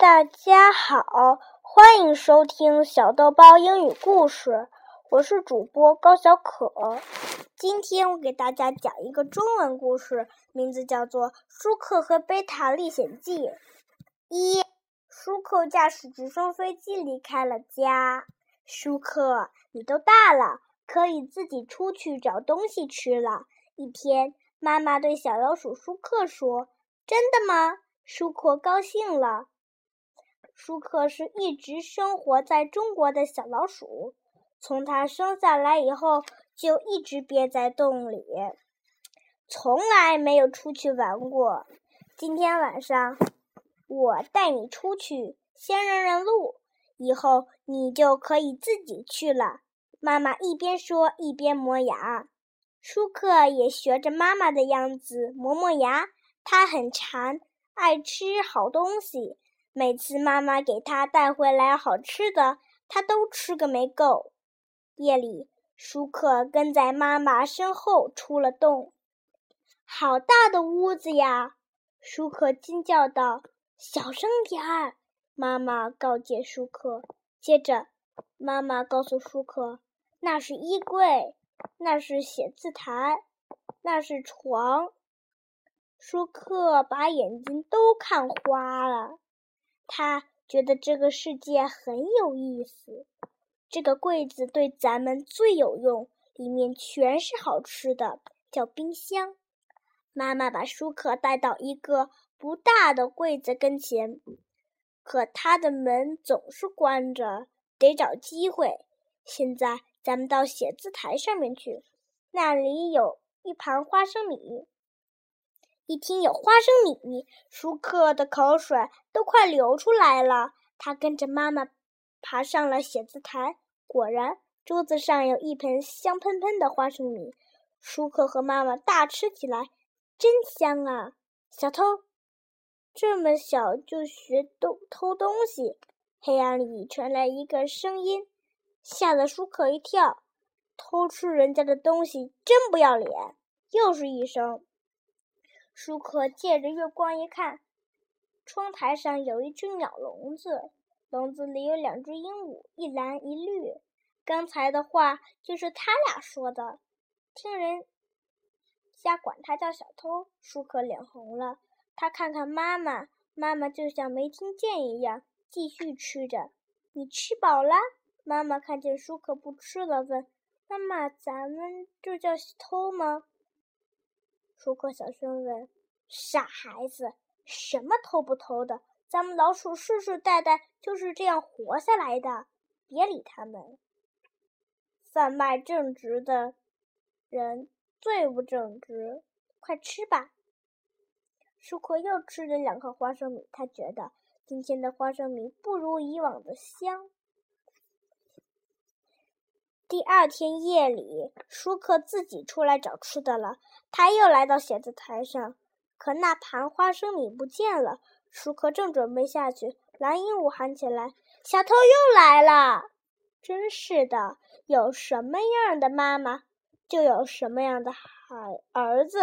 大家好，欢迎收听小豆包英语故事。我是主播高小可。今天我给大家讲一个中文故事，名字叫做《舒克和贝塔历险记》。一，舒克驾驶直升飞机离开了家。舒克，你都大了，可以自己出去找东西吃了。一天，妈妈对小老鼠舒克说：“真的吗？”舒克高兴了。舒克是一直生活在中国的小老鼠，从它生下来以后就一直憋在洞里，从来没有出去玩过。今天晚上我带你出去，先认认路，以后你就可以自己去了。妈妈一边说一边磨牙，舒克也学着妈妈的样子磨磨牙。他很馋，爱吃好东西。每次妈妈给他带回来好吃的，他都吃个没够。夜里，舒克跟在妈妈身后出了洞。好大的屋子呀！舒克惊叫道：“小声点儿！”妈妈告诫舒克。接着，妈妈告诉舒克：“那是衣柜，那是写字台，那是床。”舒克把眼睛都看花了。他觉得这个世界很有意思。这个柜子对咱们最有用，里面全是好吃的，叫冰箱。妈妈把舒克带到一个不大的柜子跟前，可它的门总是关着，得找机会。现在咱们到写字台上面去，那里有一盘花生米。一听有花生米，舒克的口水都快流出来了。他跟着妈妈爬上了写字台，果然桌子上有一盆香喷喷的花生米。舒克和妈妈大吃起来，真香啊！小偷，这么小就学偷偷东西？黑暗里传来一个声音，吓了舒克一跳。偷吃人家的东西，真不要脸！又是一声。舒克借着月光一看，窗台上有一只鸟笼子，笼子里有两只鹦鹉，一蓝一绿。刚才的话就是他俩说的。听人家管他叫小偷，舒克脸红了。他看看妈妈，妈妈就像没听见一样，继续吃着。你吃饱了？妈妈看见舒克不吃了，问：“妈妈，咱们这叫偷吗？”舒克小声问：“傻孩子，什么偷不偷的？咱们老鼠世世代代就是这样活下来的。别理他们。贩卖正直的人最不正直。快吃吧！”舒克又吃了两颗花生米，他觉得今天的花生米不如以往的香。第二天夜里，舒克自己出来找吃的了。他又来到写字台上，可那盘花生米不见了。舒克正准备下去，蓝鹦鹉喊起来：“小偷又来了！”真是的，有什么样的妈妈，就有什么样的孩儿子。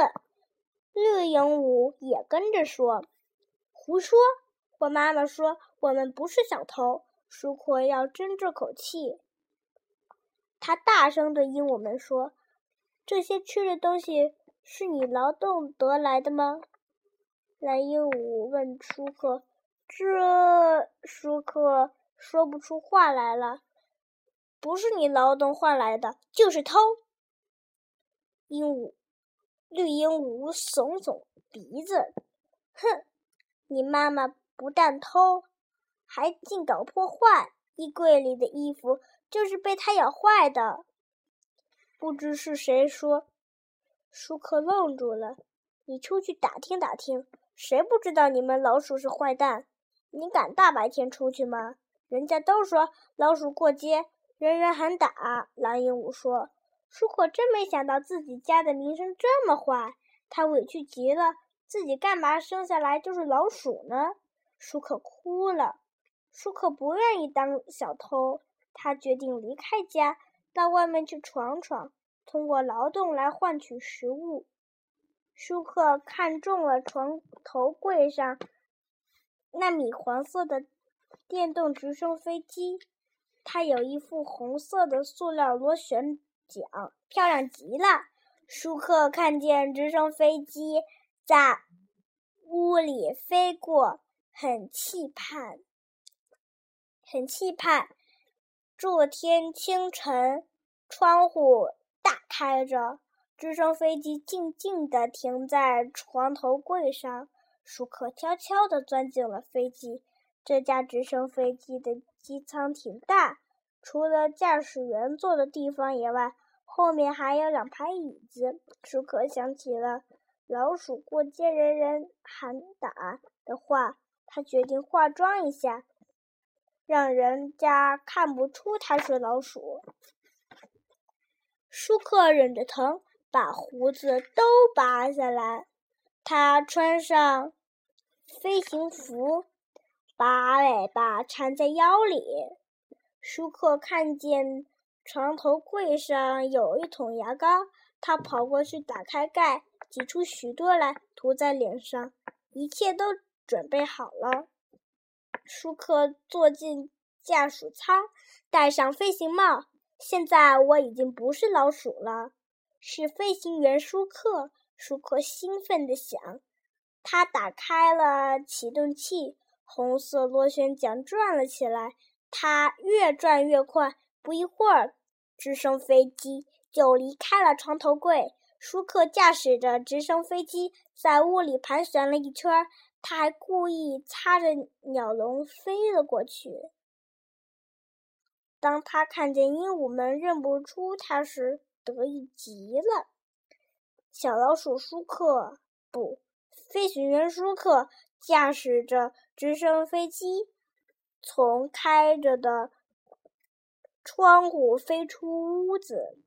绿鹦鹉也跟着说：“胡说！我妈妈说我们不是小偷。”舒克要争这口气。他大声对鹦鹉们说：“这些吃的东西是你劳动得来的吗？”蓝鹦鹉问舒克：“这……”舒克说不出话来了。“不是你劳动换来的，就是偷。”鹦鹉，绿鹦鹉耸耸鼻子：“哼，你妈妈不但偷，还竟搞破坏。衣柜里的衣服。”就是被它咬坏的。不知是谁说，舒克愣住了。你出去打听打听，谁不知道你们老鼠是坏蛋？你敢大白天出去吗？人家都说老鼠过街，人人喊打。蓝鹦鹉说。舒克真没想到自己家的名声这么坏，他委屈极了。自己干嘛生下来就是老鼠呢？舒克哭了。舒克不愿意当小偷。他决定离开家，到外面去闯闯，通过劳动来换取食物。舒克看中了床头柜上那米黄色的电动直升飞机，它有一副红色的塑料螺旋桨，漂亮极了。舒克看见直升飞机在屋里飞过，很期盼，很期盼。这天清晨，窗户大开着，直升飞机静静地停在床头柜上。舒克悄悄地钻进了飞机。这架直升飞机的机舱挺大，除了驾驶员坐的地方以外。后面还有两排椅子。舒克想起了老鼠过街人人喊打的话，他决定化妆一下，让人家看不出他是老鼠。舒克忍着疼，把胡子都拔下来。他穿上飞行服，把尾巴缠在腰里。舒克看见。床头柜上有一桶牙膏，他跑过去打开盖，挤出许多来涂在脸上。一切都准备好了。舒克坐进驾驶舱，戴上飞行帽。现在我已经不是老鼠了，是飞行员舒克。舒克兴奋地想。他打开了启动器，红色螺旋桨转了起来。它越转越快，不一会儿。直升飞机就离开了床头柜。舒克驾驶着直升飞机在屋里盘旋了一圈，他还故意擦着鸟笼飞了过去。当他看见鹦鹉们认不出他时，得意极了。小老鼠舒克不，飞行员舒克驾驶着直升飞机从开着的。窗户飞出屋子，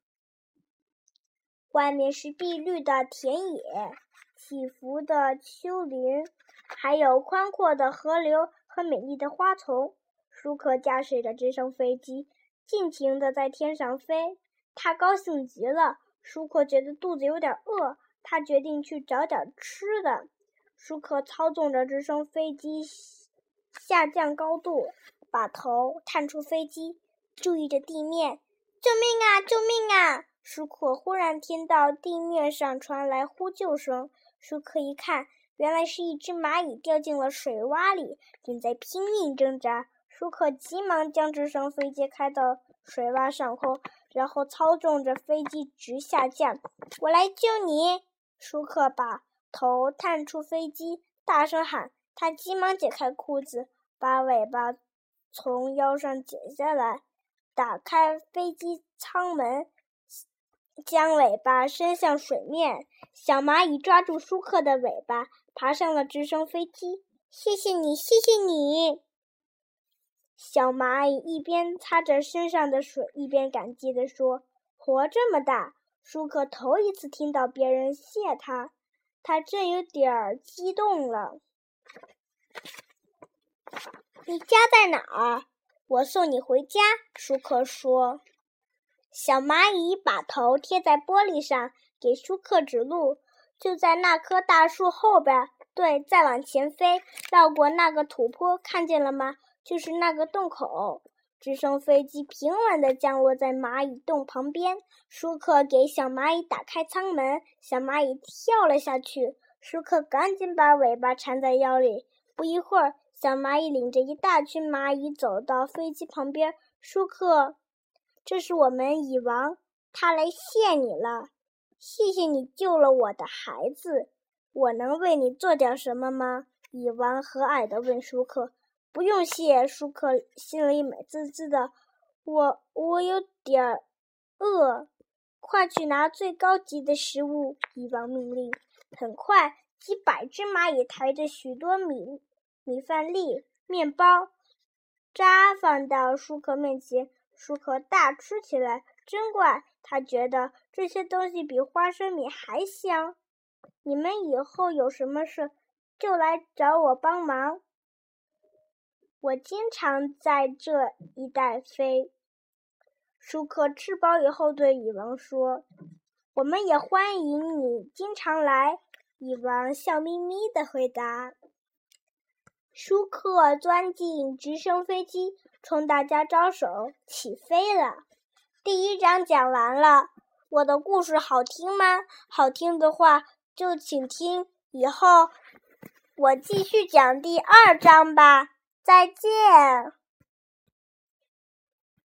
外面是碧绿的田野、起伏的丘陵，还有宽阔的河流和美丽的花丛。舒克驾驶着直升飞机，尽情地在天上飞，他高兴极了。舒克觉得肚子有点饿，他决定去找点吃的。舒克操纵着直升飞机下降高度，把头探出飞机。注意着地面！救命啊！救命啊！舒克忽然听到地面上传来呼救声。舒克一看，原来是一只蚂蚁掉进了水洼里，正在拼命挣扎。舒克急忙将直升飞机开到水洼上空，然后操纵着飞机直下降。我来救你！舒克把头探出飞机，大声喊。他急忙解开裤子，把尾巴从腰上解下来。打开飞机舱门，将尾巴伸向水面。小蚂蚁抓住舒克的尾巴，爬上了直升飞机。谢谢你，谢谢你！小蚂蚁一边擦着身上的水，一边感激地说：“活这么大，舒克头一次听到别人谢他，他真有点儿激动了。”你家在哪儿？我送你回家，舒克说。小蚂蚁把头贴在玻璃上，给舒克指路。就在那棵大树后边。对，再往前飞，绕过那个土坡，看见了吗？就是那个洞口。直升飞机平稳地降落在蚂蚁洞旁边。舒克给小蚂蚁打开舱门，小蚂蚁跳了下去。舒克赶紧把尾巴缠在腰里。不一会儿。小蚂蚁领着一大群蚂蚁走到飞机旁边。舒克，这是我们蚁王，他来谢你了。谢谢你救了我的孩子。我能为你做点什么吗？蚁王和蔼地问舒克。不用谢，舒克心里美滋滋的。我我有点饿，快去拿最高级的食物。蚁王命令。很快，几百只蚂蚁抬着许多米。米饭粒、面包渣放到舒克面前，舒克大吃起来，真怪！他觉得这些东西比花生米还香。你们以后有什么事，就来找我帮忙。我经常在这一带飞。舒克吃饱以后对蚁王说：“我们也欢迎你经常来。”蚁王笑眯眯的回答。舒克钻进直升飞机，冲大家招手，起飞了。第一章讲完了。我的故事好听吗？好听的话，就请听以后我继续讲第二章吧。再见。